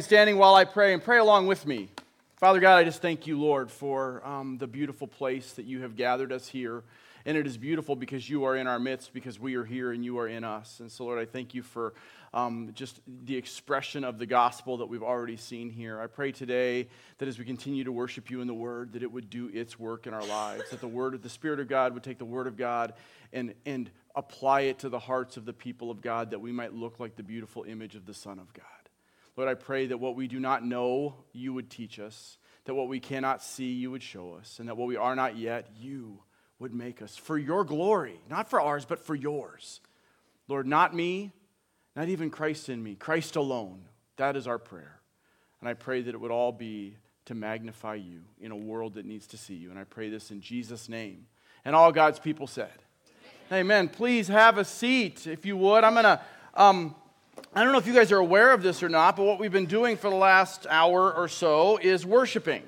Standing while I pray and pray along with me. Father God, I just thank you, Lord, for um, the beautiful place that you have gathered us here. And it is beautiful because you are in our midst, because we are here and you are in us. And so, Lord, I thank you for um, just the expression of the gospel that we've already seen here. I pray today that as we continue to worship you in the word, that it would do its work in our lives, that the word, of the Spirit of God would take the word of God and, and apply it to the hearts of the people of God, that we might look like the beautiful image of the Son of God. Lord, I pray that what we do not know, you would teach us, that what we cannot see, you would show us, and that what we are not yet, you would make us for your glory, not for ours, but for yours. Lord, not me, not even Christ in me, Christ alone. That is our prayer. And I pray that it would all be to magnify you in a world that needs to see you. And I pray this in Jesus' name. And all God's people said, Amen. Amen. Please have a seat, if you would. I'm going to. Um, I don't know if you guys are aware of this or not, but what we've been doing for the last hour or so is worshiping,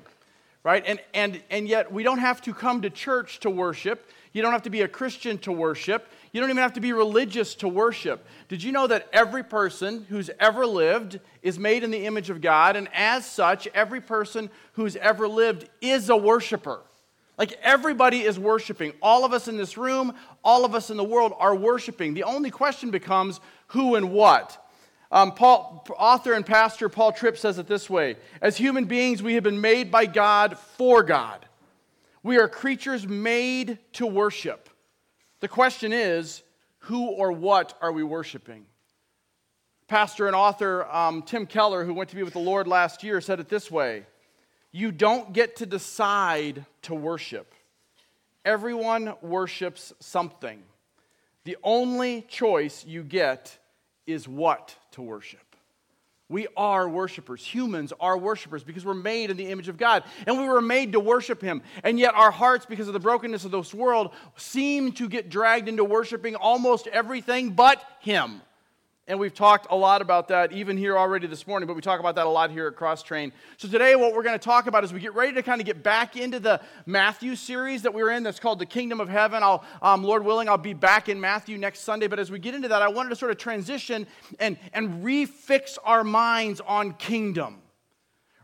right? And, and, and yet we don't have to come to church to worship. You don't have to be a Christian to worship. You don't even have to be religious to worship. Did you know that every person who's ever lived is made in the image of God? And as such, every person who's ever lived is a worshiper. Like everybody is worshiping. All of us in this room, all of us in the world are worshiping. The only question becomes who and what. Um, Paul, author and pastor Paul Tripp says it this way As human beings, we have been made by God for God. We are creatures made to worship. The question is, who or what are we worshiping? Pastor and author um, Tim Keller, who went to be with the Lord last year, said it this way You don't get to decide to worship, everyone worships something. The only choice you get is what to worship. We are worshipers. Humans are worshipers because we're made in the image of God and we were made to worship Him. And yet, our hearts, because of the brokenness of this world, seem to get dragged into worshiping almost everything but Him. And we've talked a lot about that even here already this morning, but we talk about that a lot here at Cross Train. So today, what we're going to talk about is we get ready to kind of get back into the Matthew series that we were in that's called the Kingdom of Heaven. I'll, um, Lord willing, I'll be back in Matthew next Sunday. But as we get into that, I wanted to sort of transition and, and refix our minds on kingdom.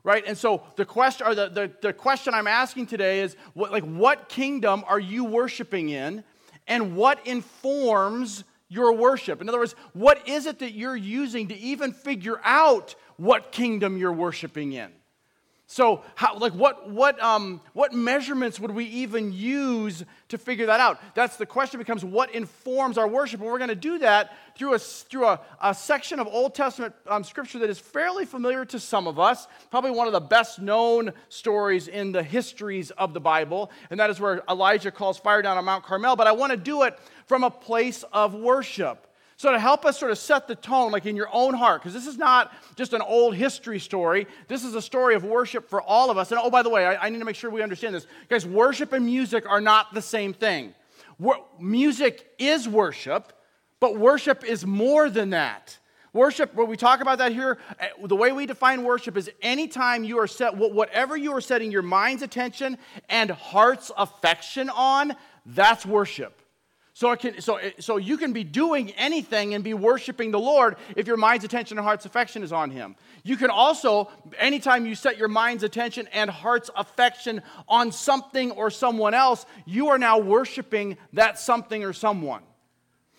Right? And so the question, or the, the, the question I'm asking today is what, like, what kingdom are you worshiping in? And what informs your worship? In other words, what is it that you're using to even figure out what kingdom you're worshiping in? So, how, like, what, what, um, what measurements would we even use to figure that out? That's the question becomes what informs our worship? And we're going to do that through a, through a, a section of Old Testament um, scripture that is fairly familiar to some of us, probably one of the best known stories in the histories of the Bible. And that is where Elijah calls fire down on Mount Carmel. But I want to do it from a place of worship. So, to help us sort of set the tone, like in your own heart, because this is not just an old history story, this is a story of worship for all of us. And oh, by the way, I, I need to make sure we understand this. Guys, worship and music are not the same thing. Wor- music is worship, but worship is more than that. Worship, when we talk about that here, eh, the way we define worship is anytime you are set, whatever you are setting your mind's attention and heart's affection on, that's worship. So, can, so, so you can be doing anything and be worshiping the Lord if your mind's attention and heart's affection is on Him. You can also, anytime you set your mind's attention and heart's affection on something or someone else, you are now worshiping that something or someone.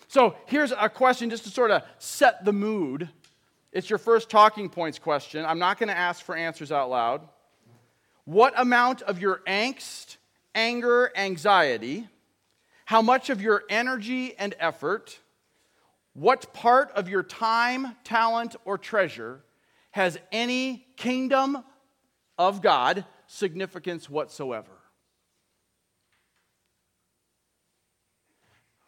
So here's a question just to sort of set the mood. It's your first talking points question. I'm not going to ask for answers out loud. What amount of your angst, anger, anxiety, how much of your energy and effort, what part of your time, talent, or treasure has any kingdom of God significance whatsoever?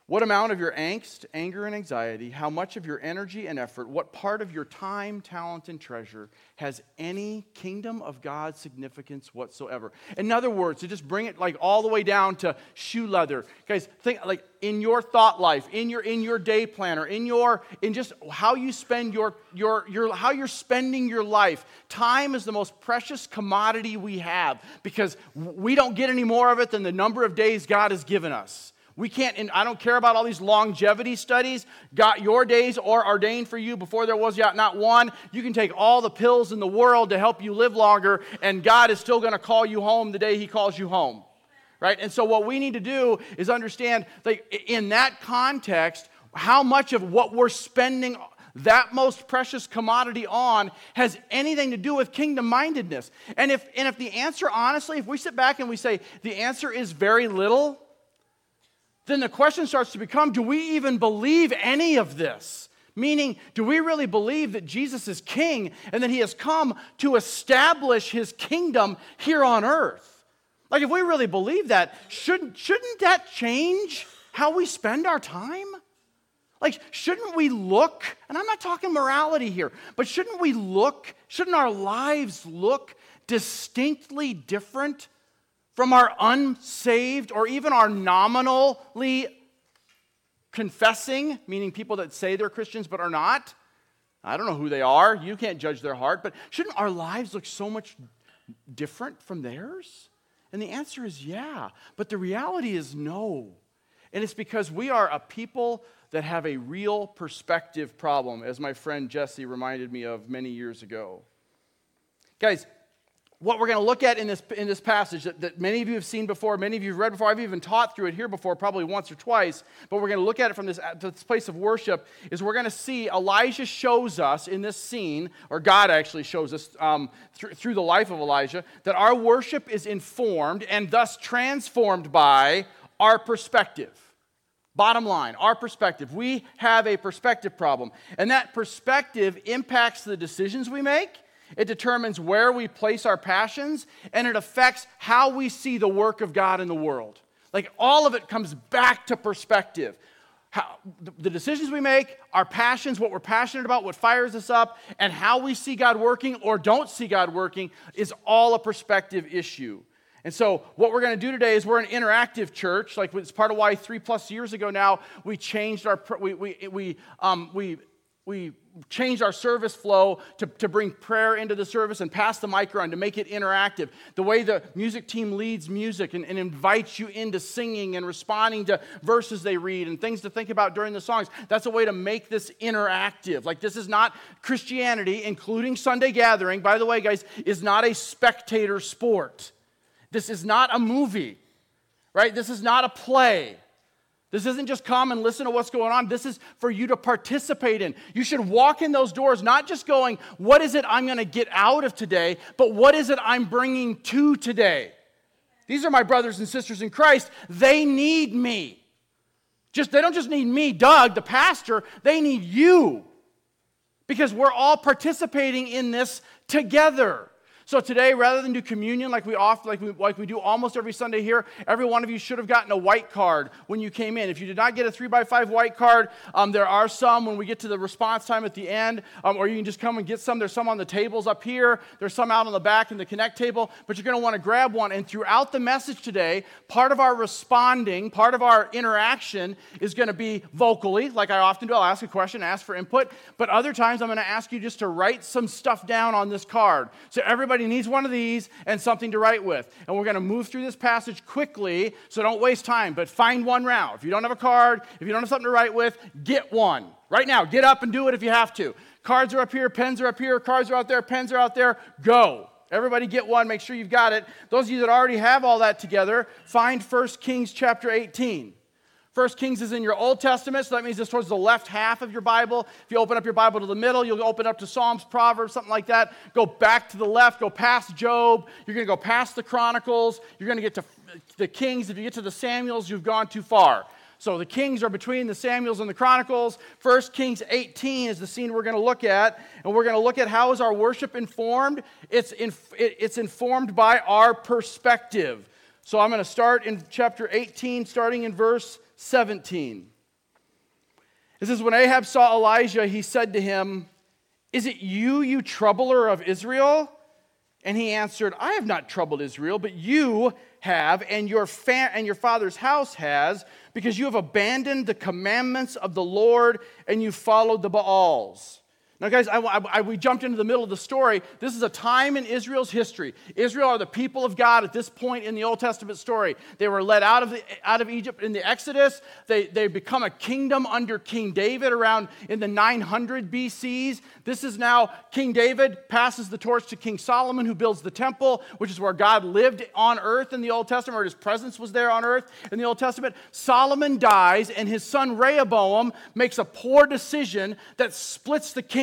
What amount of your angst, anger, and anxiety, how much of your energy and effort, what part of your time, talent, and treasure has any kingdom of God significance whatsoever? In other words, to just bring it like all the way down to shoe leather. Guys, think like in your thought life, in your in your day planner, in your in just how you spend your your your how you're spending your life. Time is the most precious commodity we have because we don't get any more of it than the number of days God has given us. We can't, and I don't care about all these longevity studies. Got your days or ordained for you before there was yet not one. You can take all the pills in the world to help you live longer, and God is still going to call you home the day He calls you home. Right? And so, what we need to do is understand, like, in that context, how much of what we're spending that most precious commodity on has anything to do with kingdom mindedness. And if, and if the answer, honestly, if we sit back and we say the answer is very little, then the question starts to become do we even believe any of this? Meaning, do we really believe that Jesus is king and that he has come to establish his kingdom here on earth? Like, if we really believe that, shouldn't, shouldn't that change how we spend our time? Like, shouldn't we look, and I'm not talking morality here, but shouldn't we look, shouldn't our lives look distinctly different from our unsaved or even our nominally confessing, meaning people that say they're Christians but are not. I don't know who they are. You can't judge their heart, but shouldn't our lives look so much different from theirs? And the answer is yeah, but the reality is no. And it's because we are a people that have a real perspective problem, as my friend Jesse reminded me of many years ago. Guys, what we're going to look at in this, in this passage that, that, many of you have seen before, many of you have read before, I've even taught through it here before, probably once or twice, but we're going to look at it from this, this place of worship, is we're going to see Elijah shows us in this scene, or God actually shows us um, through, through the life of Elijah, that our worship is informed and thus transformed by our perspective. Bottom line, our perspective. We have a perspective problem. And that perspective impacts the decisions we make it determines where we place our passions, and it affects how we see the work of God in the world. Like all of it comes back to perspective. How, the decisions we make, our passions, what we're passionate about, what fires us up, and how we see God working or don't see God working is all a perspective issue. And so, what we're going to do today is we're an interactive church. Like it's part of why three plus years ago now we changed our we we we um, we we changed our service flow to, to bring prayer into the service and pass the mic around to make it interactive. The way the music team leads music and, and invites you into singing and responding to verses they read and things to think about during the songs. That's a way to make this interactive. Like, this is not Christianity, including Sunday gathering, by the way, guys, is not a spectator sport. This is not a movie, right? This is not a play. This isn't just come and listen to what's going on. This is for you to participate in. You should walk in those doors not just going, What is it I'm going to get out of today, but what is it I'm bringing to today? These are my brothers and sisters in Christ. They need me. Just, they don't just need me, Doug, the pastor, they need you. Because we're all participating in this together. So today, rather than do communion like we often, like we, like we do almost every Sunday here, every one of you should have gotten a white card when you came in. If you did not get a three by five white card, um, there are some when we get to the response time at the end, um, or you can just come and get some. There's some on the tables up here. There's some out on the back in the connect table, but you're going to want to grab one. And throughout the message today, part of our responding, part of our interaction is going to be vocally, like I often do. I'll ask a question, ask for input, but other times I'm going to ask you just to write some stuff down on this card. So everybody Everybody needs one of these and something to write with. And we're going to move through this passage quickly, so don't waste time, but find one round. If you don't have a card, if you don't have something to write with, get one. Right now, get up and do it if you have to. Cards are up here, pens are up here, cards are out there, pens are out there. Go. Everybody get one, make sure you've got it. Those of you that already have all that together, find 1 Kings chapter 18. First Kings is in your Old Testament, so that means it's towards the left half of your Bible. If you open up your Bible to the middle, you'll open up to Psalms, Proverbs, something like that. Go back to the left, go past Job. You're going to go past the Chronicles. You're going to get to the Kings. If you get to the Samuels, you've gone too far. So the Kings are between the Samuels and the Chronicles. First Kings 18 is the scene we're going to look at, and we're going to look at how is our worship informed. It's, in, it's informed by our perspective. So I'm going to start in chapter 18, starting in verse 17. It says, When Ahab saw Elijah, he said to him, Is it you, you troubler of Israel? And he answered, I have not troubled Israel, but you have, and your, fa- and your father's house has, because you have abandoned the commandments of the Lord and you followed the Baals. Now, guys, I, I, we jumped into the middle of the story. This is a time in Israel's history. Israel are the people of God at this point in the Old Testament story. They were led out of, the, out of Egypt in the Exodus. They, they become a kingdom under King David around in the 900 BCs. This is now King David passes the torch to King Solomon, who builds the temple, which is where God lived on earth in the Old Testament, or his presence was there on earth in the Old Testament. Solomon dies, and his son Rehoboam makes a poor decision that splits the kingdom.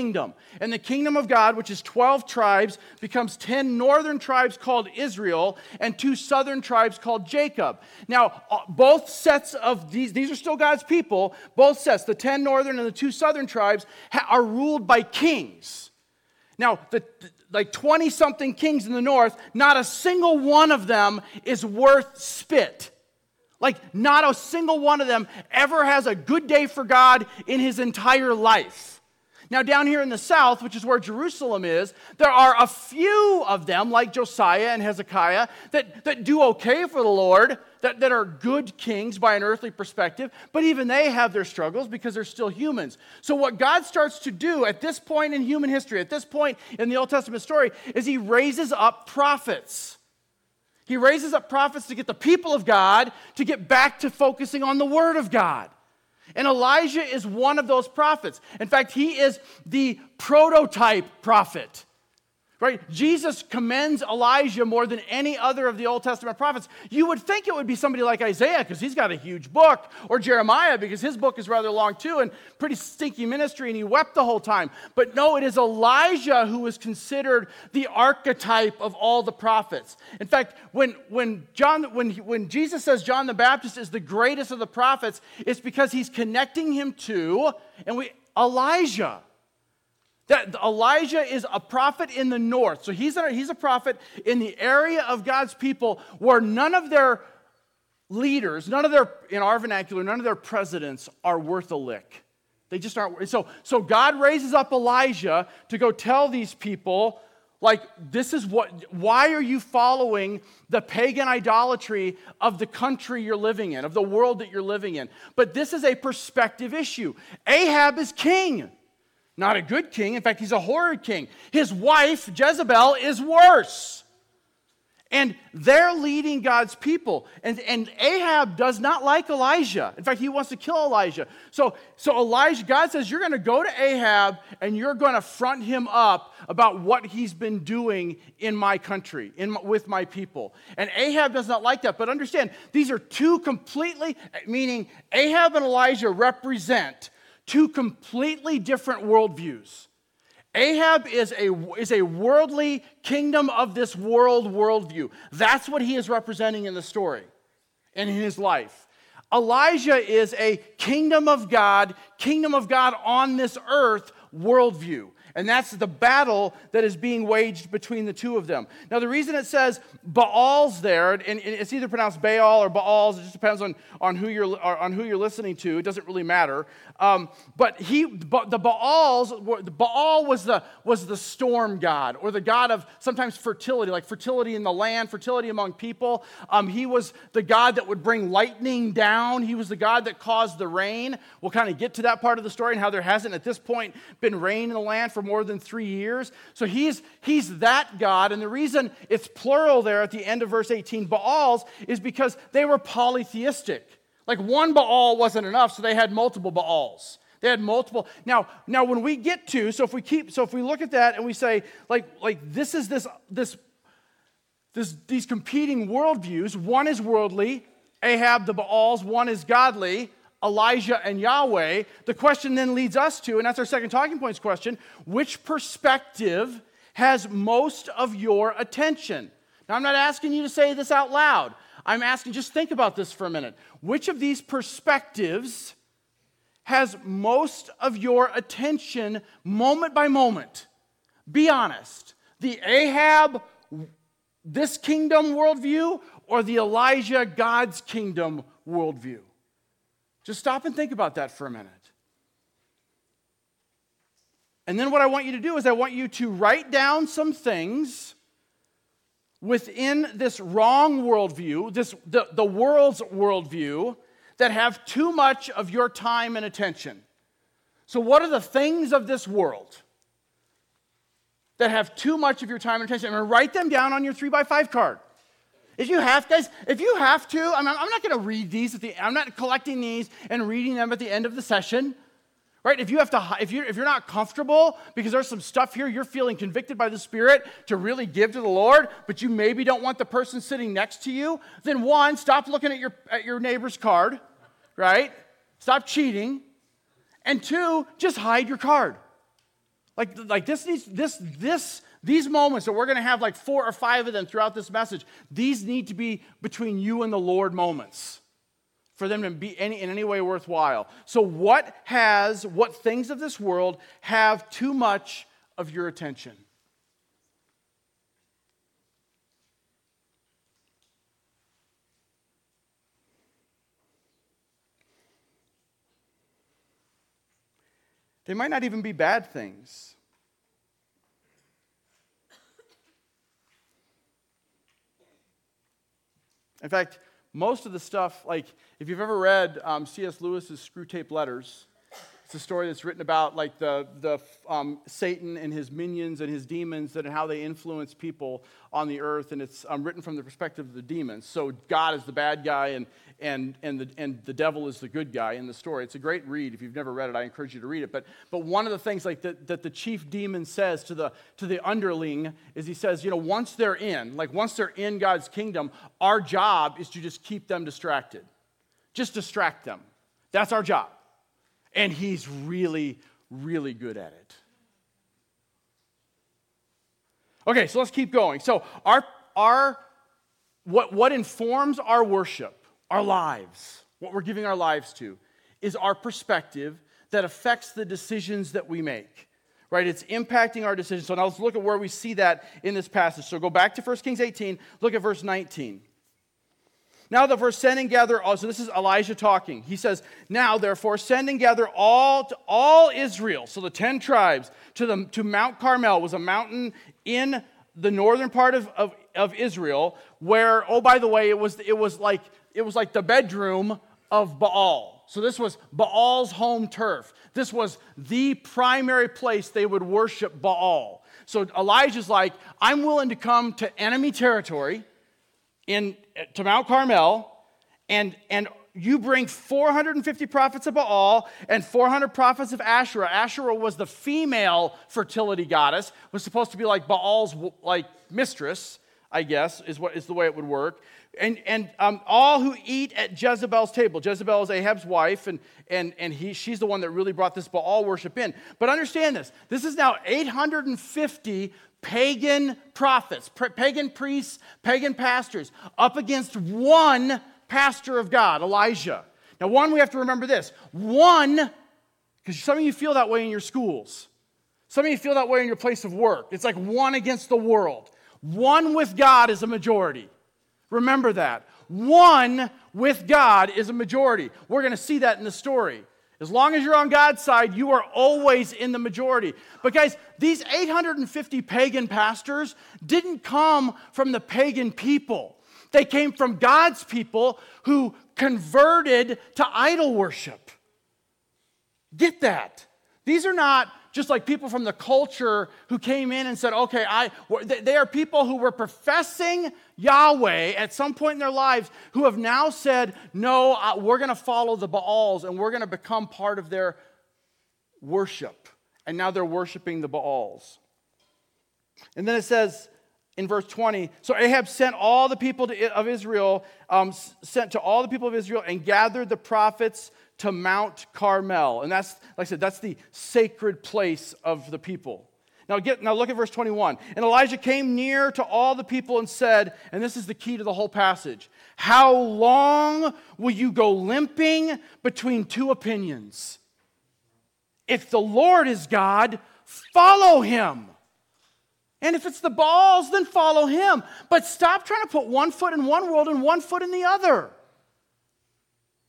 And the kingdom of God, which is 12 tribes, becomes 10 northern tribes called Israel and two southern tribes called Jacob. Now, uh, both sets of these, these are still God's people, both sets, the 10 northern and the two southern tribes, are ruled by kings kings. Now, the, like 20 something kings in the north, not a single one of them is worth spit. Like, not a single one of them ever has a good day for God in his entire life. Now, down here in the south, which is where Jerusalem is, there are a few of them, like Josiah and Hezekiah, that, that do okay for the Lord, that, that are good kings by an earthly perspective, but even they have their struggles because they're still humans. So, what God starts to do at this point in human history, at this point in the Old Testament story, is He raises up prophets. He raises up prophets to get the people of God to get back to focusing on the Word of God. And Elijah is one of those prophets. In fact, he is the prototype prophet. Right? Jesus commends Elijah more than any other of the Old Testament prophets. You would think it would be somebody like Isaiah because he's got a huge book, or Jeremiah because his book is rather long too and pretty stinky ministry and he wept the whole time. But no, it is Elijah who is considered the archetype of all the prophets. In fact, when, when, John, when, when Jesus says John the Baptist is the greatest of the prophets, it's because he's connecting him to and we, Elijah. That Elijah is a prophet in the north. So he's a, he's a prophet in the area of God's people where none of their leaders, none of their, in our vernacular, none of their presidents are worth a lick. They just aren't. So, so God raises up Elijah to go tell these people, like, this is what, why are you following the pagan idolatry of the country you're living in, of the world that you're living in? But this is a perspective issue. Ahab is king. Not a good king. In fact, he's a horrid king. His wife, Jezebel, is worse. And they're leading God's people. And, and Ahab does not like Elijah. In fact, he wants to kill Elijah. So, so Elijah, God says, You're going to go to Ahab and you're going to front him up about what he's been doing in my country, in, with my people. And Ahab does not like that. But understand, these are two completely, meaning Ahab and Elijah represent two completely different worldviews. Ahab is a, is a worldly kingdom of this world worldview. That's what he is representing in the story and in his life. Elijah is a kingdom of God, kingdom of God on this earth worldview. And that's the battle that is being waged between the two of them. Now, the reason it says Baal's there, and it's either pronounced Baal or Baal's, it just depends on, on, who, you're, on who you're listening to. It doesn't really matter. Um, but he, but the Baals, the Baal was the, was the storm god, or the god of sometimes fertility, like fertility in the land, fertility among people. Um, he was the god that would bring lightning down. He was the god that caused the rain. We'll kind of get to that part of the story and how there hasn't at this point been rain in the land for more than three years. So he's, he's that God. And the reason it's plural there at the end of verse 18, Baals, is because they were polytheistic. Like one Baal wasn't enough, so they had multiple Baals. They had multiple. Now, now when we get to, so if we keep, so if we look at that and we say, like, like this is this, this, this these competing worldviews. One is worldly, Ahab, the Baals, one is godly. Elijah and Yahweh, the question then leads us to, and that's our second talking points question which perspective has most of your attention? Now, I'm not asking you to say this out loud. I'm asking, just think about this for a minute. Which of these perspectives has most of your attention moment by moment? Be honest. The Ahab, this kingdom worldview, or the Elijah, God's kingdom worldview? Just stop and think about that for a minute. And then what I want you to do is I want you to write down some things within this wrong worldview, this, the, the world's worldview, that have too much of your time and attention. So, what are the things of this world? that have too much of your time and attention, and write them down on your three by five card. If you have, guys, if you have to, I mean, I'm not going to read these at the. I'm not collecting these and reading them at the end of the session, right? If you have to, if you're if you're not comfortable because there's some stuff here you're feeling convicted by the Spirit to really give to the Lord, but you maybe don't want the person sitting next to you, then one, stop looking at your at your neighbor's card, right? Stop cheating, and two, just hide your card. Like like this needs this this these moments that we're going to have like four or five of them throughout this message, these need to be between you and the Lord moments for them to be any, in any way worthwhile. So, what has, what things of this world have too much of your attention? They might not even be bad things. In fact, most of the stuff, like if you've ever read um, C.S. Lewis's Screwtape Letters, it's a story that's written about like the, the um, Satan and his minions and his demons and how they influence people on the earth. And it's um, written from the perspective of the demons. So God is the bad guy and, and, and, the, and the devil is the good guy in the story. It's a great read. If you've never read it, I encourage you to read it. But, but one of the things like that, that the chief demon says to the, to the underling is he says, you know, once they're in, like once they're in God's kingdom, our job is to just keep them distracted. Just distract them. That's our job. And he's really, really good at it. Okay, so let's keep going. So, our, our, what, what informs our worship, our lives, what we're giving our lives to, is our perspective that affects the decisions that we make. Right? It's impacting our decisions. So now let's look at where we see that in this passage. So go back to 1 Kings 18, look at verse 19. Now, therefore, send and gather all. So, this is Elijah talking. He says, Now, therefore, send and gather all to all Israel. So, the 10 tribes to, the, to Mount Carmel was a mountain in the northern part of, of, of Israel, where, oh, by the way, it was, it, was like, it was like the bedroom of Baal. So, this was Baal's home turf. This was the primary place they would worship Baal. So, Elijah's like, I'm willing to come to enemy territory in, to Mount Carmel, and, and you bring 450 prophets of Baal and 400 prophets of Asherah. Asherah was the female fertility goddess, was supposed to be like Baal's like mistress, I guess, is what is the way it would work. And, and um, all who eat at Jezebel's table. Jezebel is Ahab's wife, and, and, and he, she's the one that really brought this Baal worship in. But understand this this is now 850 pagan prophets, pagan priests, pagan pastors, up against one pastor of God, Elijah. Now, one, we have to remember this. One, because some of you feel that way in your schools. Some of you feel that way in your place of work. It's like one against the world. One with God is a majority. Remember that. One with God is a majority. We're going to see that in the story. As long as you're on God's side, you are always in the majority. But, guys, these 850 pagan pastors didn't come from the pagan people, they came from God's people who converted to idol worship. Get that. These are not just like people from the culture who came in and said, okay, I, they are people who were professing Yahweh at some point in their lives who have now said, no, uh, we're going to follow the Baals and we're going to become part of their worship. And now they're worshiping the Baals. And then it says in verse 20 so Ahab sent all the people to, of Israel, um, sent to all the people of Israel and gathered the prophets to Mount Carmel. And that's, like I said, that's the sacred place of the people. Now, get, now look at verse 21. And Elijah came near to all the people and said, and this is the key to the whole passage How long will you go limping between two opinions? If the Lord is God, follow him. And if it's the Baals, then follow him. But stop trying to put one foot in one world and one foot in the other.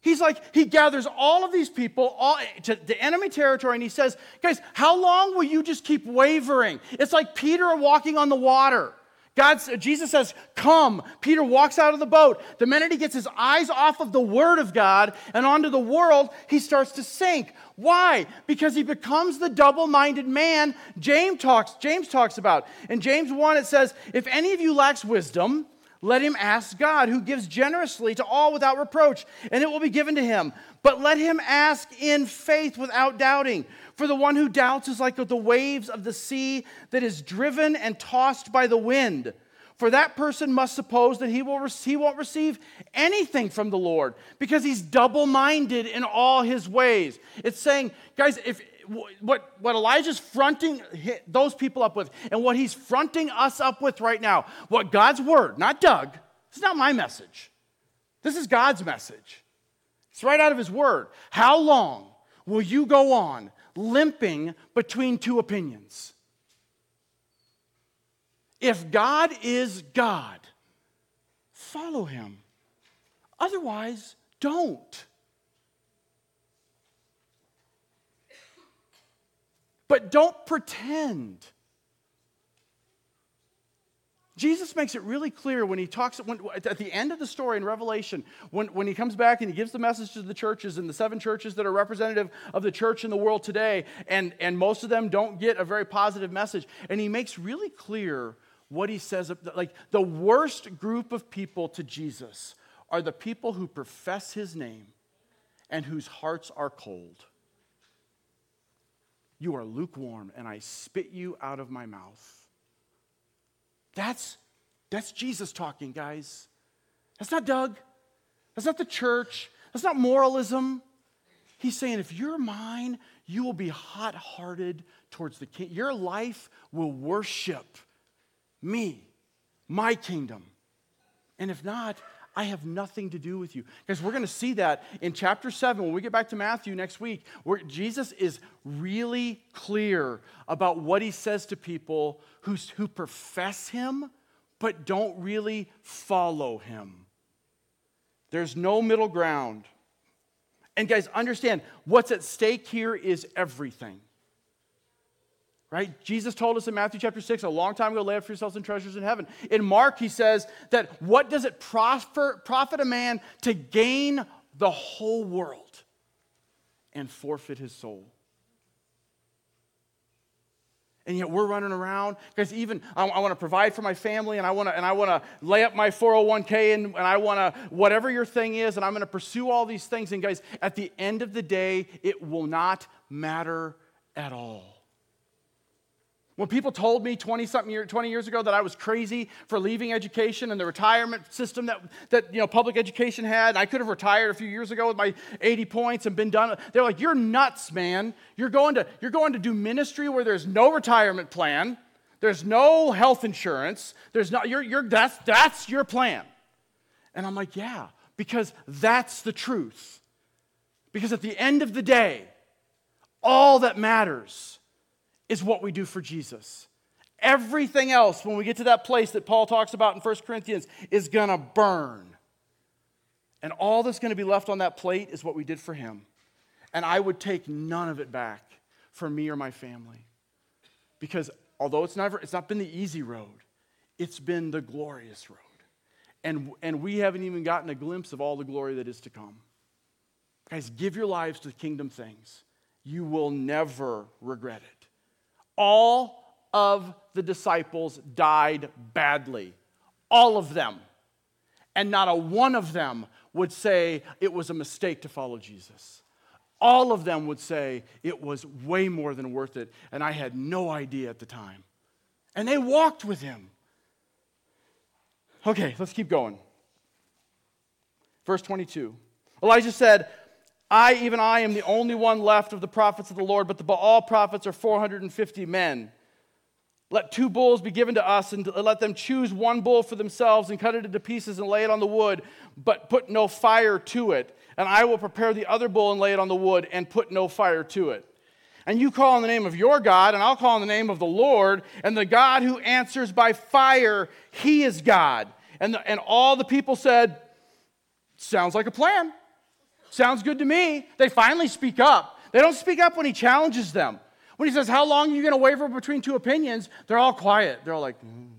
He's like, he gathers all of these people all, to the enemy territory and he says, Guys, how long will you just keep wavering? It's like Peter walking on the water. God, Jesus says, Come. Peter walks out of the boat. The minute he gets his eyes off of the Word of God and onto the world, he starts to sink. Why? Because he becomes the double minded man James talks, James talks about. In James 1, it says, If any of you lacks wisdom, let him ask God, who gives generously to all without reproach, and it will be given to him. But let him ask in faith without doubting. For the one who doubts is like the waves of the sea that is driven and tossed by the wind. For that person must suppose that he, will, he won't receive anything from the Lord because he's double minded in all his ways. It's saying, guys, if, what, what Elijah's fronting those people up with and what he's fronting us up with right now, what God's word, not Doug, it's not my message. This is God's message. It's right out of his word. How long will you go on limping between two opinions. If God is God, follow him. Otherwise, don't. But don't pretend. Jesus makes it really clear when he talks when, at the end of the story in Revelation, when, when he comes back and he gives the message to the churches and the seven churches that are representative of the church in the world today, and, and most of them don't get a very positive message. And he makes really clear what he says like the worst group of people to Jesus are the people who profess his name and whose hearts are cold. You are lukewarm, and I spit you out of my mouth. That's, that's Jesus talking, guys. That's not Doug. That's not the church. That's not moralism. He's saying, if you're mine, you will be hot hearted towards the king. Your life will worship me, my kingdom. And if not, I have nothing to do with you. Because we're going to see that in chapter 7 when we get back to Matthew next week, where Jesus is really clear about what he says to people who, who profess him but don't really follow him. There's no middle ground. And guys, understand what's at stake here is everything. Right? Jesus told us in Matthew chapter 6 a long time ago, lay up for yourselves in treasures in heaven. In Mark, he says that what does it profit, profit a man to gain the whole world and forfeit his soul? And yet we're running around because even I, I want to provide for my family and I want to and I want to lay up my 401k and, and I want to whatever your thing is and I'm going to pursue all these things. And guys, at the end of the day, it will not matter at all. When people told me 20 something year, 20 years ago that I was crazy for leaving education and the retirement system that, that you know, public education had, I could have retired a few years ago with my 80 points and been done. They're like, you're nuts, man. You're going to, you're going to do ministry where there's no retirement plan, there's no health insurance, there's not, you're, you're, that's, that's your plan. And I'm like, yeah, because that's the truth. Because at the end of the day, all that matters is what we do for Jesus. Everything else, when we get to that place that Paul talks about in 1 Corinthians, is going to burn. And all that's going to be left on that plate is what we did for him. And I would take none of it back for me or my family. Because although it's never it's not been the easy road, it's been the glorious road. And, and we haven't even gotten a glimpse of all the glory that is to come. Guys, give your lives to kingdom things. You will never regret it all of the disciples died badly. All of them. And not a one of them would say it was a mistake to follow Jesus. All of them would say it was way more than worth it, and I had no idea at the time. And they walked with him. Okay, let's keep going. Verse 22. Elijah said, I, even I, am the only one left of the prophets of the Lord, but the Baal prophets are 450 men. Let two bulls be given to us, and let them choose one bull for themselves and cut it into pieces and lay it on the wood, but put no fire to it. And I will prepare the other bull and lay it on the wood and put no fire to it. And you call on the name of your God, and I'll call on the name of the Lord, and the God who answers by fire, he is God. And, the, and all the people said, Sounds like a plan. Sounds good to me. They finally speak up. They don't speak up when he challenges them. When he says, How long are you going to waver between two opinions? They're all quiet. They're all like, mm,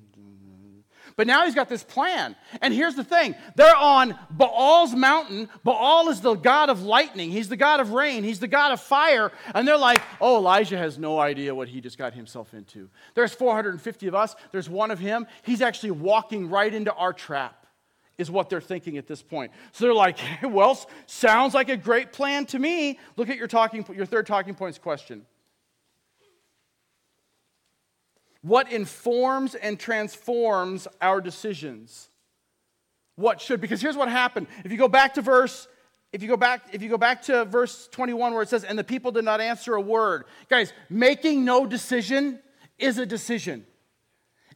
But now he's got this plan. And here's the thing they're on Baal's mountain. Baal is the god of lightning, he's the god of rain, he's the god of fire. And they're like, oh, Elijah has no idea what he just got himself into. There's 450 of us, there's one of him. He's actually walking right into our trap, is what they're thinking at this point. So they're like, well, sounds like a great plan to me. Look at your, talking, your third talking points question. What informs and transforms our decisions? What should? Because here's what happened. If you go back to verse if you go back if you go back to verse 21 where it says and the people did not answer a word. Guys, making no decision is a decision.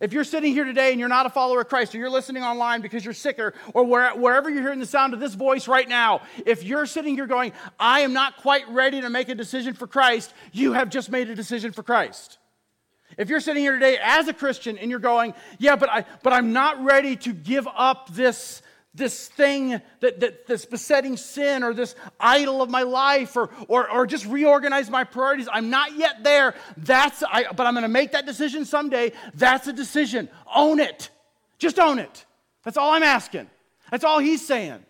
If you're sitting here today and you're not a follower of Christ, or you're listening online because you're sick, or, or where, wherever you're hearing the sound of this voice right now, if you're sitting here going, I am not quite ready to make a decision for Christ, you have just made a decision for Christ. If you're sitting here today as a Christian and you're going, yeah, but, I, but I'm not ready to give up this, this thing, that, that, this besetting sin or this idol of my life or, or, or just reorganize my priorities, I'm not yet there. That's, I, but I'm going to make that decision someday. That's a decision. Own it. Just own it. That's all I'm asking. That's all he's saying.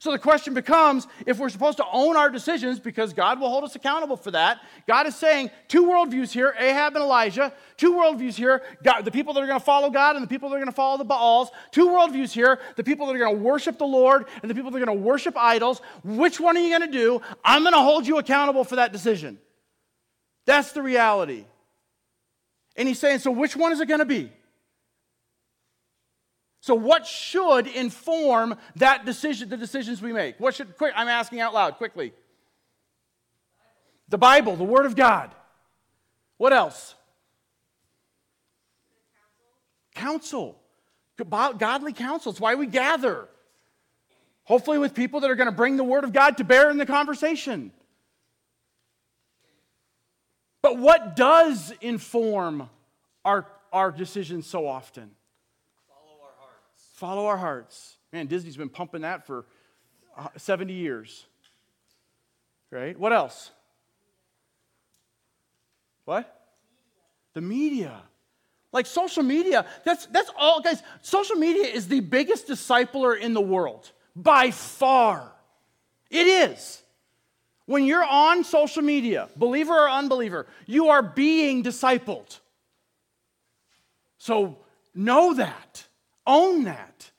So the question becomes if we're supposed to own our decisions, because God will hold us accountable for that, God is saying two worldviews here Ahab and Elijah, two worldviews here God, the people that are going to follow God and the people that are going to follow the Baals, two worldviews here the people that are going to worship the Lord and the people that are going to worship idols. Which one are you going to do? I'm going to hold you accountable for that decision. That's the reality. And he's saying, so which one is it going to be? So, what should inform that decision, the decisions we make? What should, quick, I'm asking out loud quickly. The Bible, the Word of God. What else? Counsel. Godly counsel. It's why we gather. Hopefully, with people that are going to bring the Word of God to bear in the conversation. But what does inform our, our decisions so often? Follow our hearts. Man, Disney's been pumping that for uh, 70 years. Right? What else? What? The media. Like social media, that's, that's all, guys. Social media is the biggest discipler in the world by far. It is. When you're on social media, believer or unbeliever, you are being discipled. So know that. Own that.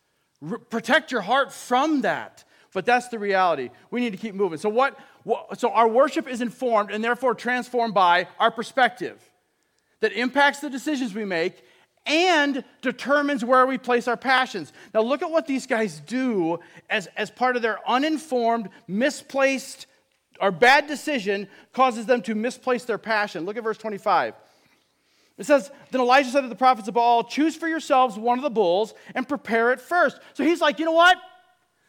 R- protect your heart from that. But that's the reality. We need to keep moving. So what, so our worship is informed and therefore transformed by our perspective that impacts the decisions we make and determines where we place our passions. Now, look at what these guys do as, as part of their uninformed, misplaced, or bad decision causes them to misplace their passion. Look at verse 25. It says, Then Elijah said to the prophets of Baal, Choose for yourselves one of the bulls and prepare it first. So he's like, You know what?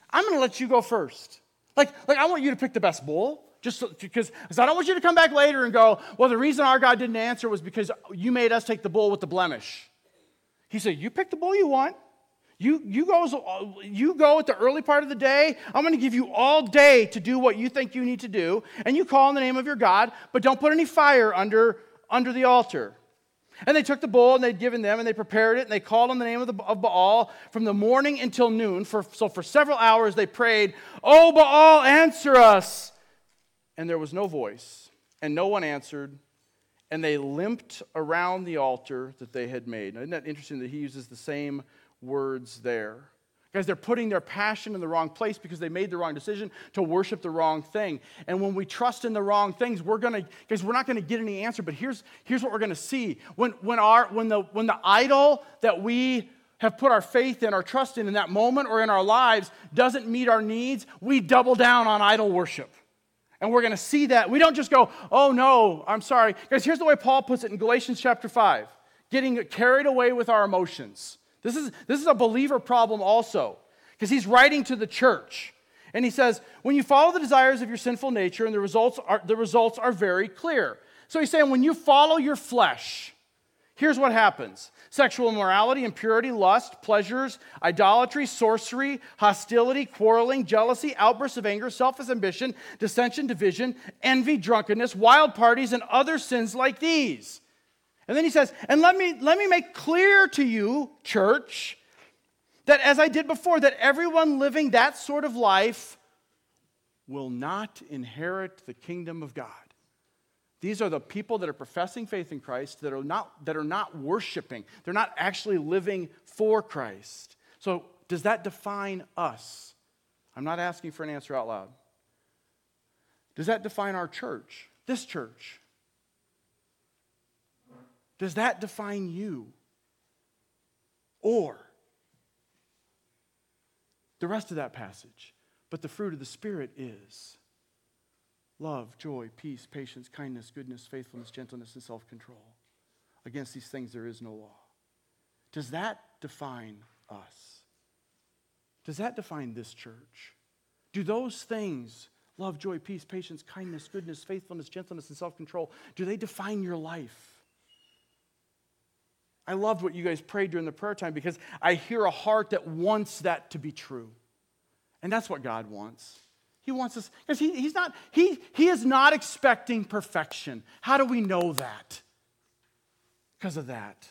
I'm going to let you go first. Like, like, I want you to pick the best bull. Just so, because I don't want you to come back later and go, well, the reason our God didn't answer was because you made us take the bull with the blemish. He said, you pick the bull you want. You, you, go, you go at the early part of the day. I'm going to give you all day to do what you think you need to do. And you call in the name of your God, but don't put any fire under, under the altar. And they took the bowl and they'd given them and they prepared it and they called on the name of, the, of Baal from the morning until noon. For, so for several hours they prayed, Oh, Baal, answer us. And there was no voice and no one answered. And they limped around the altar that they had made. Now, isn't that interesting that he uses the same words there? Guys, they're putting their passion in the wrong place because they made the wrong decision to worship the wrong thing. And when we trust in the wrong things, we're gonna, guys, we're not gonna get any answer. But here's, here's what we're gonna see. When, when, our, when, the, when the idol that we have put our faith in, our trust in, in that moment or in our lives doesn't meet our needs, we double down on idol worship. And we're gonna see that. We don't just go, oh no, I'm sorry. Guys, here's the way Paul puts it in Galatians chapter 5 getting carried away with our emotions. This is, this is a believer problem also, because he's writing to the church. And he says, when you follow the desires of your sinful nature, and the results are, the results are very clear. So he's saying, when you follow your flesh, here's what happens sexual immorality, impurity, lust, pleasures, idolatry, sorcery, hostility, quarreling, jealousy, outbursts of anger, selfish ambition, dissension, division, envy, drunkenness, wild parties, and other sins like these. And then he says, and let me, let me make clear to you, church, That, as I did before, that everyone living that sort of life will not inherit the kingdom of God. These are the people that are professing faith in Christ that are not, that are not worshiping. They're not actually living for Christ. So, does that define us? I'm not asking for an answer out loud. Does that define our church, this church? Does that define you? Or the rest of that passage? But the fruit of the Spirit is love, joy, peace, patience, kindness, goodness, faithfulness, gentleness, and self control. Against these things there is no law. Does that define us? Does that define this church? Do those things, love, joy, peace, patience, kindness, goodness, faithfulness, gentleness, and self control, do they define your life? I loved what you guys prayed during the prayer time because I hear a heart that wants that to be true. And that's what God wants. He wants us, because he, he's not, he, he is not expecting perfection. How do we know that? Because of that.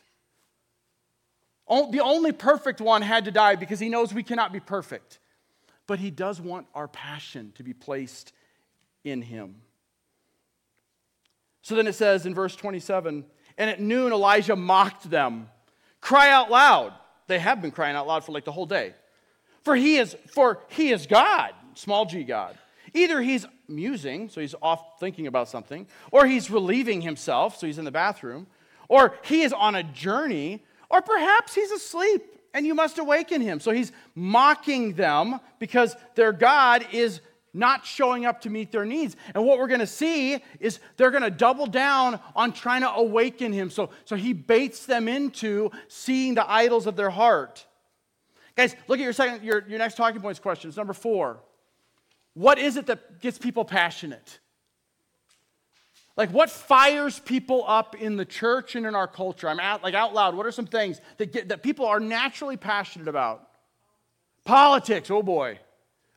The only perfect one had to die because he knows we cannot be perfect. But he does want our passion to be placed in him. So then it says in verse 27 and at noon Elijah mocked them. Cry out loud. They have been crying out loud for like the whole day. For he is for he is God, small g God. Either he's musing, so he's off thinking about something, or he's relieving himself, so he's in the bathroom, or he is on a journey, or perhaps he's asleep and you must awaken him. So he's mocking them because their God is not showing up to meet their needs. And what we're going to see is they're going to double down on trying to awaken him. So, so he baits them into seeing the idols of their heart. Guys, look at your second, your, your next talking points questions. Number four. What is it that gets people passionate? Like what fires people up in the church and in our culture? I'm out like out loud. What are some things that get that people are naturally passionate about? Politics, oh boy.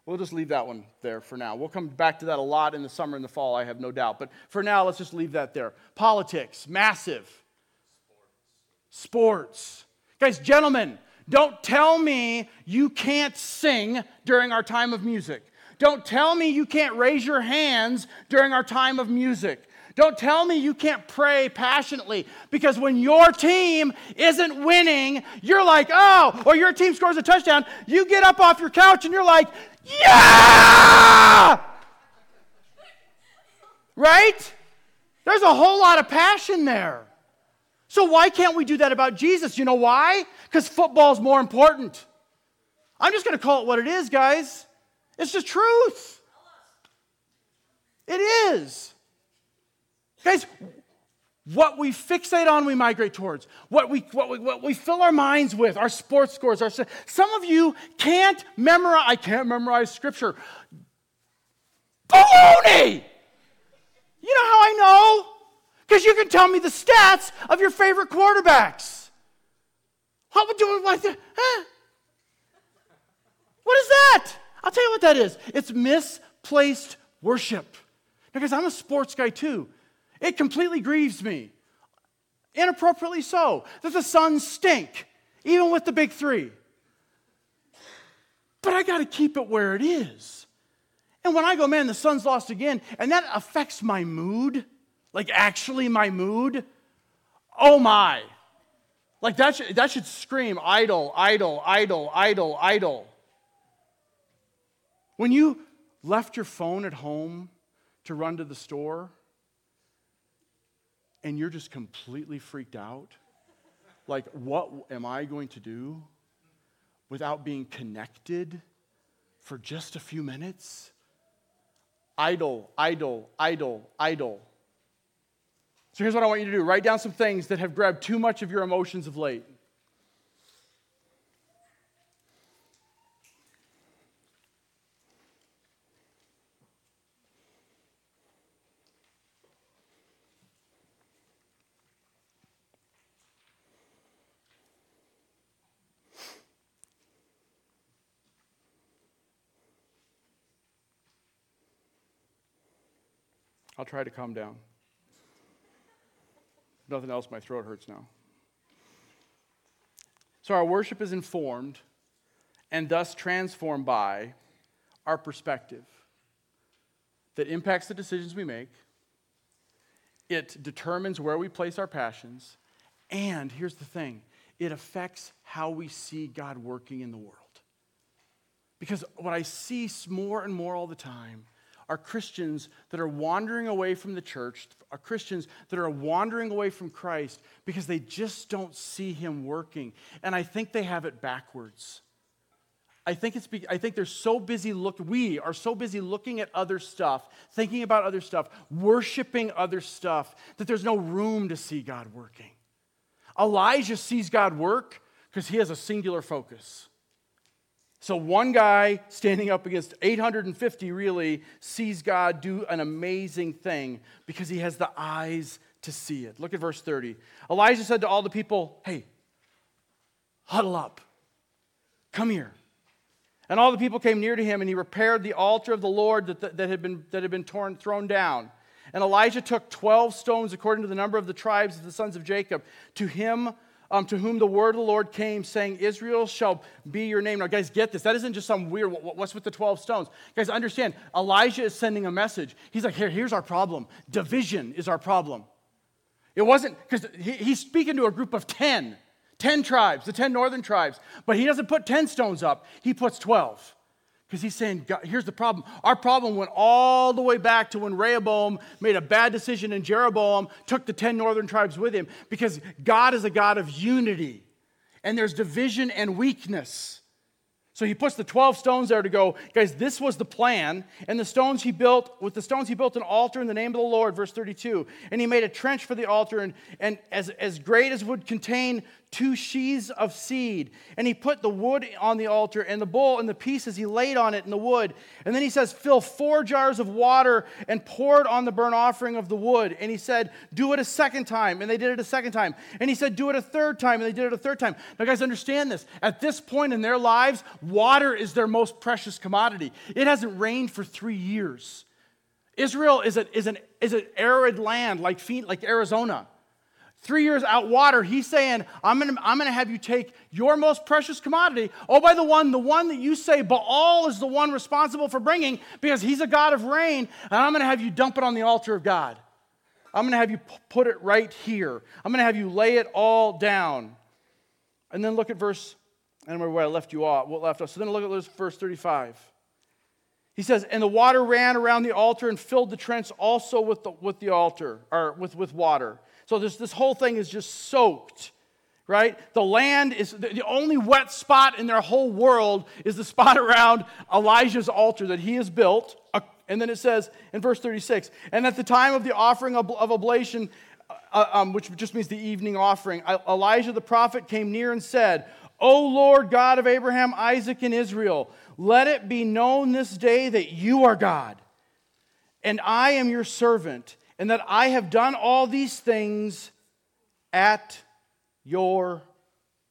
We'll just leave that one there for now. We'll come back to that a lot in the summer and the fall, I have no doubt. But for now, let's just leave that there. Politics, massive. Sports. Sports. Guys, gentlemen, don't tell me you can't sing during our time of music. Don't tell me you can't raise your hands during our time of music. Don't tell me you can't pray passionately because when your team isn't winning, you're like, oh, or your team scores a touchdown, you get up off your couch and you're like, yeah! Right? There's a whole lot of passion there. So, why can't we do that about Jesus? You know why? Because football's more important. I'm just going to call it what it is, guys. It's the truth. It is. Guys, what we fixate on, we migrate towards. What we, what we, what we fill our minds with, our sports scores, our, some of you can't memorize, I can't memorize scripture. Baloney! You know how I know? Because you can tell me the stats of your favorite quarterbacks. What would you like? What is that? I'll tell you what that is. It's misplaced worship. Because I'm a sports guy too. It completely grieves me, inappropriately so, that the Suns stink, even with the big three. But I got to keep it where it is. And when I go, man, the Suns lost again, and that affects my mood, like actually my mood, oh my. Like that should, that should scream idol, idol, idol, idol, idol. When you left your phone at home to run to the store, and you're just completely freaked out? Like, what am I going to do without being connected for just a few minutes? Idol, idol, idol, idol. So here's what I want you to do write down some things that have grabbed too much of your emotions of late. I'll try to calm down. Nothing else, my throat hurts now. So, our worship is informed and thus transformed by our perspective that impacts the decisions we make. It determines where we place our passions. And here's the thing it affects how we see God working in the world. Because what I see more and more all the time are Christians that are wandering away from the church, are Christians that are wandering away from Christ because they just don't see Him working. And I think they have it backwards. I think, it's, I think they're so busy look, we are so busy looking at other stuff, thinking about other stuff, worshiping other stuff, that there's no room to see God working. Elijah sees God work because he has a singular focus. So one guy standing up against 850 really sees God do an amazing thing because he has the eyes to see it. Look at verse 30. Elijah said to all the people, Hey, huddle up. Come here. And all the people came near to him, and he repaired the altar of the Lord that, that, had been, that had been torn, thrown down. And Elijah took 12 stones according to the number of the tribes of the sons of Jacob. To him, um, to whom the word of the Lord came, saying, Israel shall be your name. Now, guys, get this. That isn't just some weird, what's with the 12 stones? Guys, understand, Elijah is sending a message. He's like, Here, here's our problem. Division is our problem. It wasn't, because he, he's speaking to a group of 10. 10 tribes, the 10 northern tribes. But he doesn't put 10 stones up, he puts 12. Because he's saying, here's the problem. Our problem went all the way back to when Rehoboam made a bad decision and Jeroboam took the 10 northern tribes with him. Because God is a God of unity, and there's division and weakness. So he puts the 12 stones there to go, guys, this was the plan. And the stones he built, with the stones he built an altar in the name of the Lord, verse 32. And he made a trench for the altar, and, and as, as great as would contain two sheaves of seed. And he put the wood on the altar and the bowl and the pieces he laid on it in the wood. And then he says, Fill four jars of water and pour it on the burnt offering of the wood. And he said, Do it a second time. And they did it a second time. And he said, Do it a third time. And they did it a third time. Now, guys, understand this. At this point in their lives, water is their most precious commodity. It hasn't rained for three years. Israel is, a, is, an, is an arid land like, like Arizona three years out water, he's saying, I'm gonna, I'm gonna have you take your most precious commodity. Oh, by the one, the one that you say Baal is the one responsible for bringing because he's a God of rain, and I'm gonna have you dump it on the altar of God. I'm gonna have you put it right here. I'm gonna have you lay it all down. And then look at verse, I don't remember where I left you off, what left off. So then look at verse 35. He says, and the water ran around the altar and filled the trench also with the, with the altar, or with, with water. So this, this whole thing is just soaked, right? The land is the only wet spot in their whole world is the spot around Elijah's altar that he has built. And then it says in verse 36 and at the time of the offering of, of oblation, uh, uh um, which just means the evening offering, Elijah the prophet came near and said, O Lord God of Abraham, Isaac, and Israel, let it be known this day that you are God, and I am your servant and that I have done all these things at your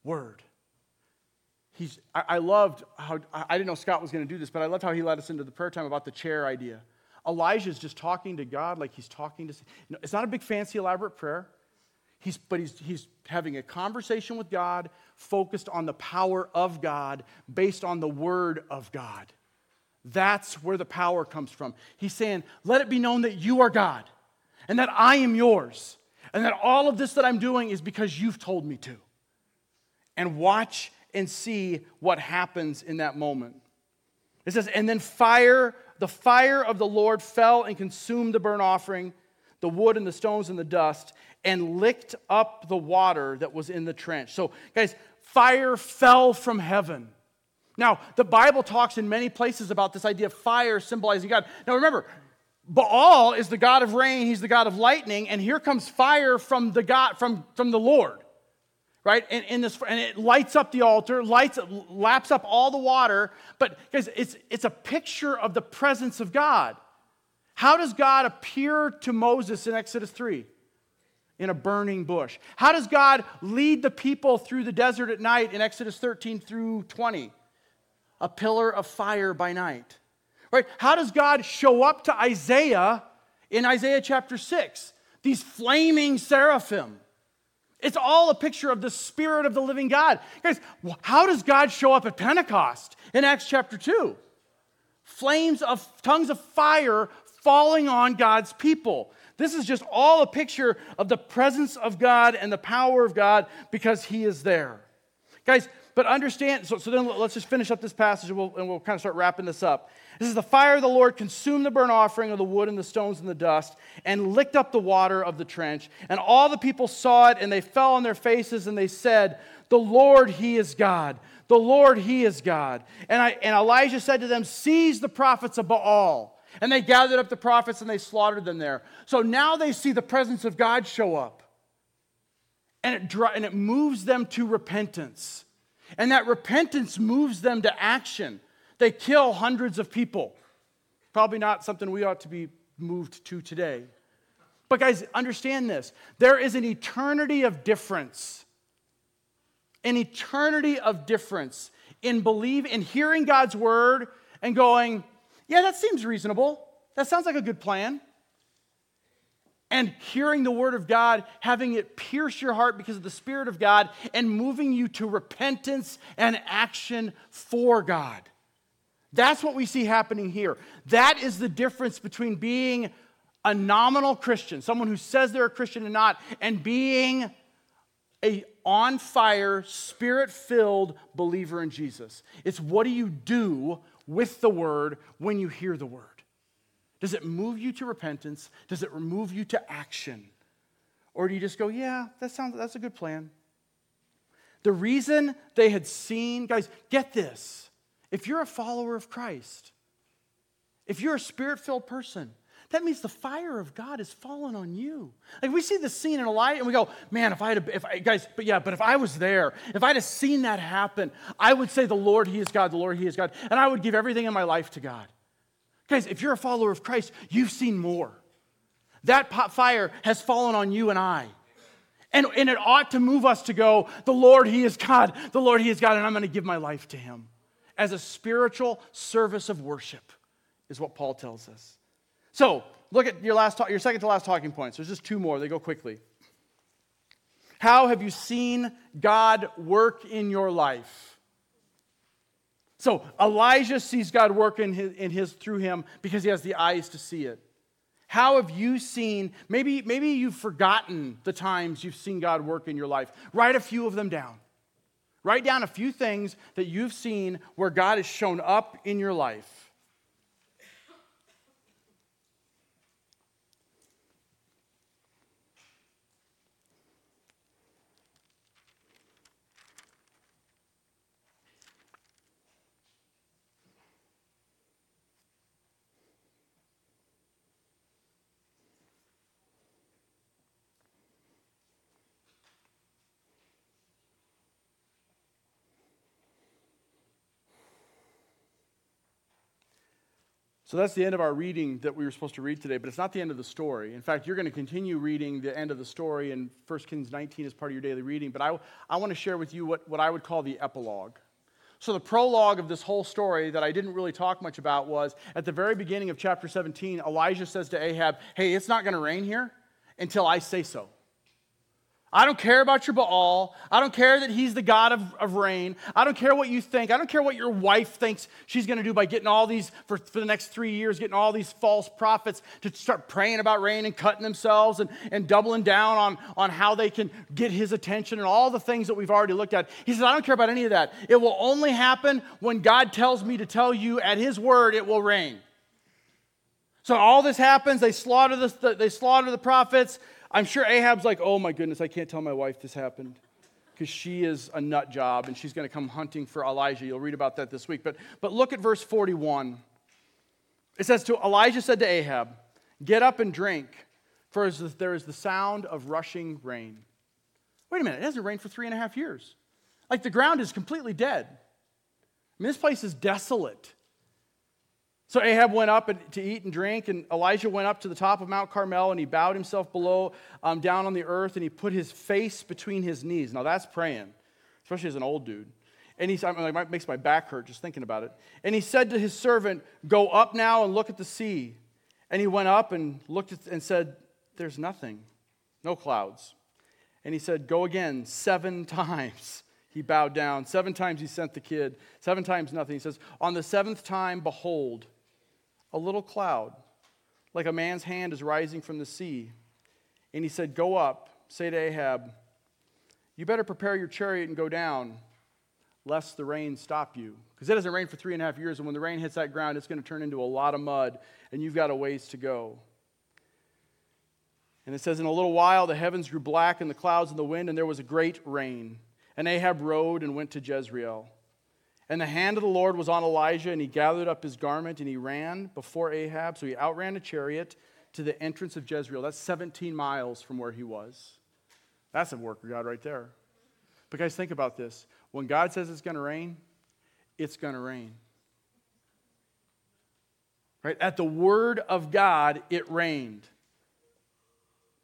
word. He's, I, loved how, I didn't know Scott was going to do this, but I loved how he led us into the prayer time about the chair idea. Elijah's just talking to God like he's talking to, it's not a big fancy elaborate prayer. He's, but he's, he's having a conversation with God focused on the power of God based on the word of God. That's where the power comes from. He's saying, Let it be known that you are God and that I am yours, and that all of this that I'm doing is because you've told me to. And watch and see what happens in that moment. It says, and then fire, the fire of the Lord fell and consumed the burnt offering, the wood and the stones and the dust, and licked up the water that was in the trench. So, guys, fire fell from heaven. Now, the Bible talks in many places about this idea of fire symbolizing God. Now, remember, Baal is the god of rain, he's the god of lightning, and here comes fire from the God from, from the Lord. Right? And, in this, and it lights up the altar, lights, laps up all the water. But guys, it's, it's a picture of the presence of God. How does God appear to Moses in Exodus 3? In a burning bush. How does God lead the people through the desert at night in Exodus 13 through 20? A pillar of fire by night. Right? How does God show up to Isaiah in Isaiah chapter 6? These flaming seraphim. It's all a picture of the Spirit of the living God. Guys, how does God show up at Pentecost in Acts chapter 2? Flames of tongues of fire falling on God's people. This is just all a picture of the presence of God and the power of God because He is there. Guys, but understand, so, so then let's just finish up this passage and we'll, and we'll kind of start wrapping this up. This is the fire of the Lord consumed the burnt offering of the wood and the stones and the dust and licked up the water of the trench. And all the people saw it and they fell on their faces and they said, The Lord, He is God. The Lord, He is God. And, I, and Elijah said to them, Seize the prophets of Baal. And they gathered up the prophets and they slaughtered them there. So now they see the presence of God show up. And it, and it moves them to repentance. And that repentance moves them to action. They kill hundreds of people. Probably not something we ought to be moved to today. But, guys, understand this there is an eternity of difference. An eternity of difference in believe in hearing God's word and going, yeah, that seems reasonable. That sounds like a good plan. And hearing the word of God, having it pierce your heart because of the Spirit of God, and moving you to repentance and action for God. That's what we see happening here. That is the difference between being a nominal Christian, someone who says they're a Christian and not, and being a on fire, spirit filled believer in Jesus. It's what do you do with the word when you hear the word? Does it move you to repentance? Does it move you to action? Or do you just go, yeah, that sounds that's a good plan? The reason they had seen, guys, get this. If you're a follower of Christ, if you're a spirit filled person, that means the fire of God has fallen on you. Like we see the scene in a light and we go, man, if I had, if I, guys, but yeah, but if I was there, if I'd have seen that happen, I would say, the Lord, He is God, the Lord, He is God, and I would give everything in my life to God. Guys, if you're a follower of Christ, you've seen more. That fire has fallen on you and I. And, and it ought to move us to go, the Lord, He is God, the Lord, He is God, and I'm going to give my life to Him as a spiritual service of worship, is what Paul tells us. So, look at your, last, your second to last talking points. There's just two more, they go quickly. How have you seen God work in your life? So, Elijah sees God work in his, in his, through him because he has the eyes to see it. How have you seen, maybe, maybe you've forgotten the times you've seen God work in your life. Write a few of them down. Write down a few things that you've seen where God has shown up in your life. So that's the end of our reading that we were supposed to read today, but it's not the end of the story. In fact, you're going to continue reading the end of the story in 1 Kings 19 as part of your daily reading, but I, I want to share with you what, what I would call the epilogue. So, the prologue of this whole story that I didn't really talk much about was at the very beginning of chapter 17, Elijah says to Ahab, Hey, it's not going to rain here until I say so. I don't care about your Baal. I don't care that he's the God of, of rain. I don't care what you think. I don't care what your wife thinks she's going to do by getting all these, for, for the next three years, getting all these false prophets to start praying about rain and cutting themselves and, and doubling down on, on how they can get his attention and all the things that we've already looked at. He says, I don't care about any of that. It will only happen when God tells me to tell you at his word it will rain. So all this happens. They slaughter the, they slaughter the prophets. I'm sure Ahab's like, oh my goodness, I can't tell my wife this happened because she is a nut job and she's going to come hunting for Elijah. You'll read about that this week. But, but look at verse 41. It says, to Elijah said to Ahab, Get up and drink, for there is the sound of rushing rain. Wait a minute, it hasn't rained for three and a half years. Like the ground is completely dead. I mean, this place is desolate. So Ahab went up to eat and drink, and Elijah went up to the top of Mount Carmel, and he bowed himself below, um, down on the earth, and he put his face between his knees. Now that's praying, especially as an old dude. And he I mean, it makes my back hurt just thinking about it. And he said to his servant, "Go up now and look at the sea." And he went up and looked at, and said, "There's nothing, no clouds." And he said, Go again seven times. He bowed down. Seven times he sent the kid. Seven times nothing. He says, On the seventh time, behold, a little cloud, like a man's hand is rising from the sea. And he said, Go up, say to Ahab, You better prepare your chariot and go down, lest the rain stop you. Because it doesn't rain for three and a half years, and when the rain hits that ground, it's going to turn into a lot of mud, and you've got a ways to go. And it says, In a little while, the heavens grew black, and the clouds and the wind, and there was a great rain. And Ahab rode and went to Jezreel. And the hand of the Lord was on Elijah, and he gathered up his garment and he ran before Ahab. So he outran a chariot to the entrance of Jezreel. That's 17 miles from where he was. That's a work of God right there. But guys, think about this. When God says it's going to rain, it's going to rain. Right? At the word of God, it rained.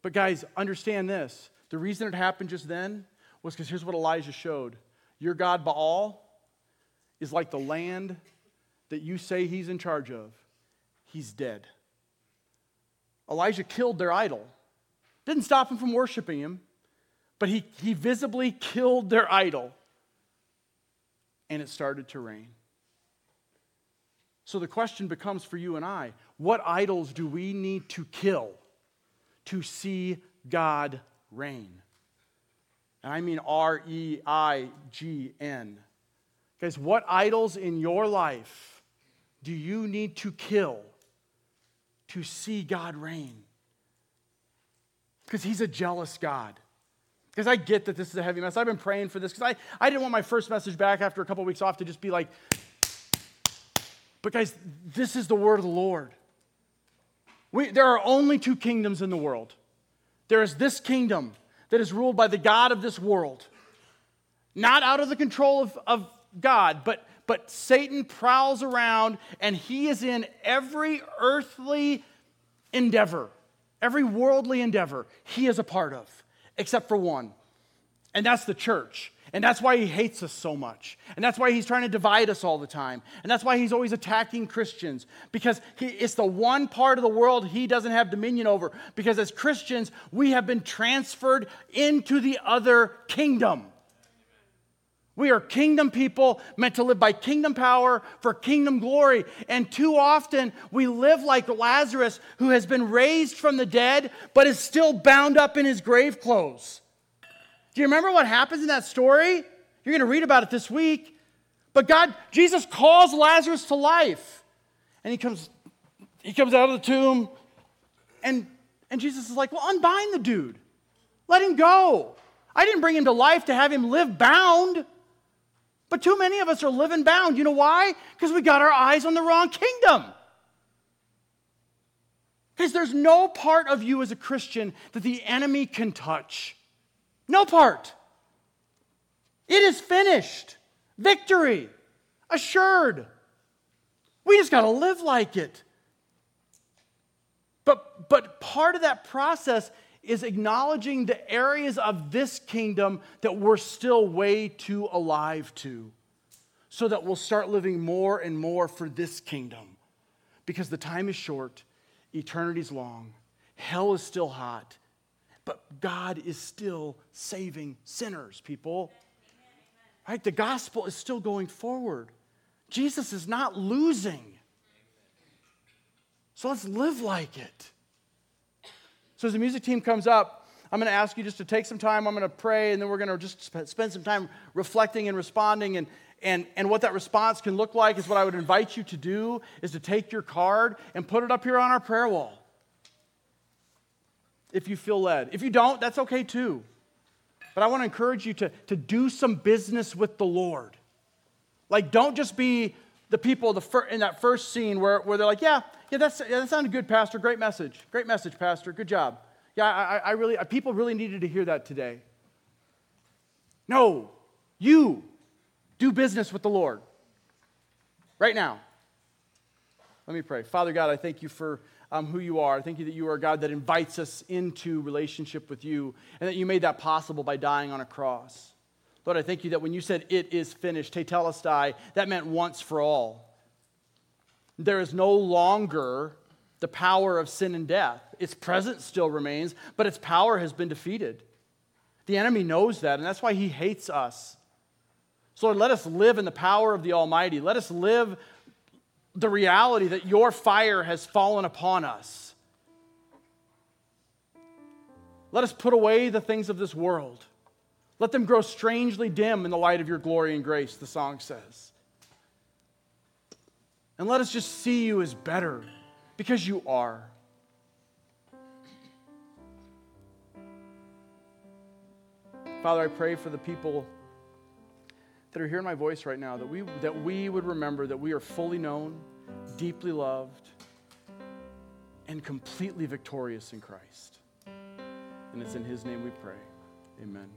But guys, understand this. The reason it happened just then was because here's what Elijah showed Your God, Baal, is like the land that you say he's in charge of. He's dead. Elijah killed their idol. Didn't stop him from worshiping him, but he, he visibly killed their idol. And it started to rain. So the question becomes for you and I what idols do we need to kill to see God reign? And I mean R E I G N. Guys, what idols in your life do you need to kill to see God reign? Because He's a jealous God. Because I get that this is a heavy mess. I've been praying for this because I, I didn't want my first message back after a couple weeks off to just be like, but guys, this is the word of the Lord. We, there are only two kingdoms in the world there is this kingdom that is ruled by the God of this world, not out of the control of, of God, but, but Satan prowls around and he is in every earthly endeavor, every worldly endeavor he is a part of, except for one, and that's the church. And that's why he hates us so much. And that's why he's trying to divide us all the time. And that's why he's always attacking Christians, because he, it's the one part of the world he doesn't have dominion over. Because as Christians, we have been transferred into the other kingdom. We are kingdom people meant to live by kingdom power for kingdom glory. And too often we live like Lazarus, who has been raised from the dead, but is still bound up in his grave clothes. Do you remember what happens in that story? You're going to read about it this week. But God, Jesus calls Lazarus to life. And he comes, he comes out of the tomb, and, and Jesus is like, Well, unbind the dude. Let him go. I didn't bring him to life to have him live bound. But too many of us are living bound. You know why? Because we got our eyes on the wrong kingdom. Because there's no part of you as a Christian that the enemy can touch. No part. It is finished. Victory. Assured. We just got to live like it. But, but part of that process is acknowledging the areas of this kingdom that we're still way too alive to, so that we'll start living more and more for this kingdom. Because the time is short, eternity's long, hell is still hot, but God is still saving sinners, people. Right? The gospel is still going forward. Jesus is not losing. So let's live like it. So as the music team comes up, I'm going to ask you just to take some time. I'm going to pray, and then we're going to just spend some time reflecting and responding. And, and, and what that response can look like is what I would invite you to do is to take your card and put it up here on our prayer wall. If you feel led. If you don't, that's okay too. But I want to encourage you to, to do some business with the Lord. Like, don't just be the people in that first scene where, where they're like, yeah, yeah, that's, yeah, that sounded good, Pastor. Great message. Great message, Pastor. Good job. Yeah, I, I really, people really needed to hear that today. No, you do business with the Lord right now. Let me pray. Father God, I thank you for um, who you are. I thank you that you are a God that invites us into relationship with you and that you made that possible by dying on a cross. Lord, I thank you that when you said it is finished, tetelestai, that meant once for all. There is no longer the power of sin and death. Its presence still remains, but its power has been defeated. The enemy knows that, and that's why he hates us. So, Lord, let us live in the power of the Almighty. Let us live the reality that your fire has fallen upon us. Let us put away the things of this world. Let them grow strangely dim in the light of your glory and grace, the song says. And let us just see you as better because you are. Father, I pray for the people that are hearing my voice right now that we, that we would remember that we are fully known, deeply loved, and completely victorious in Christ. And it's in His name we pray. Amen.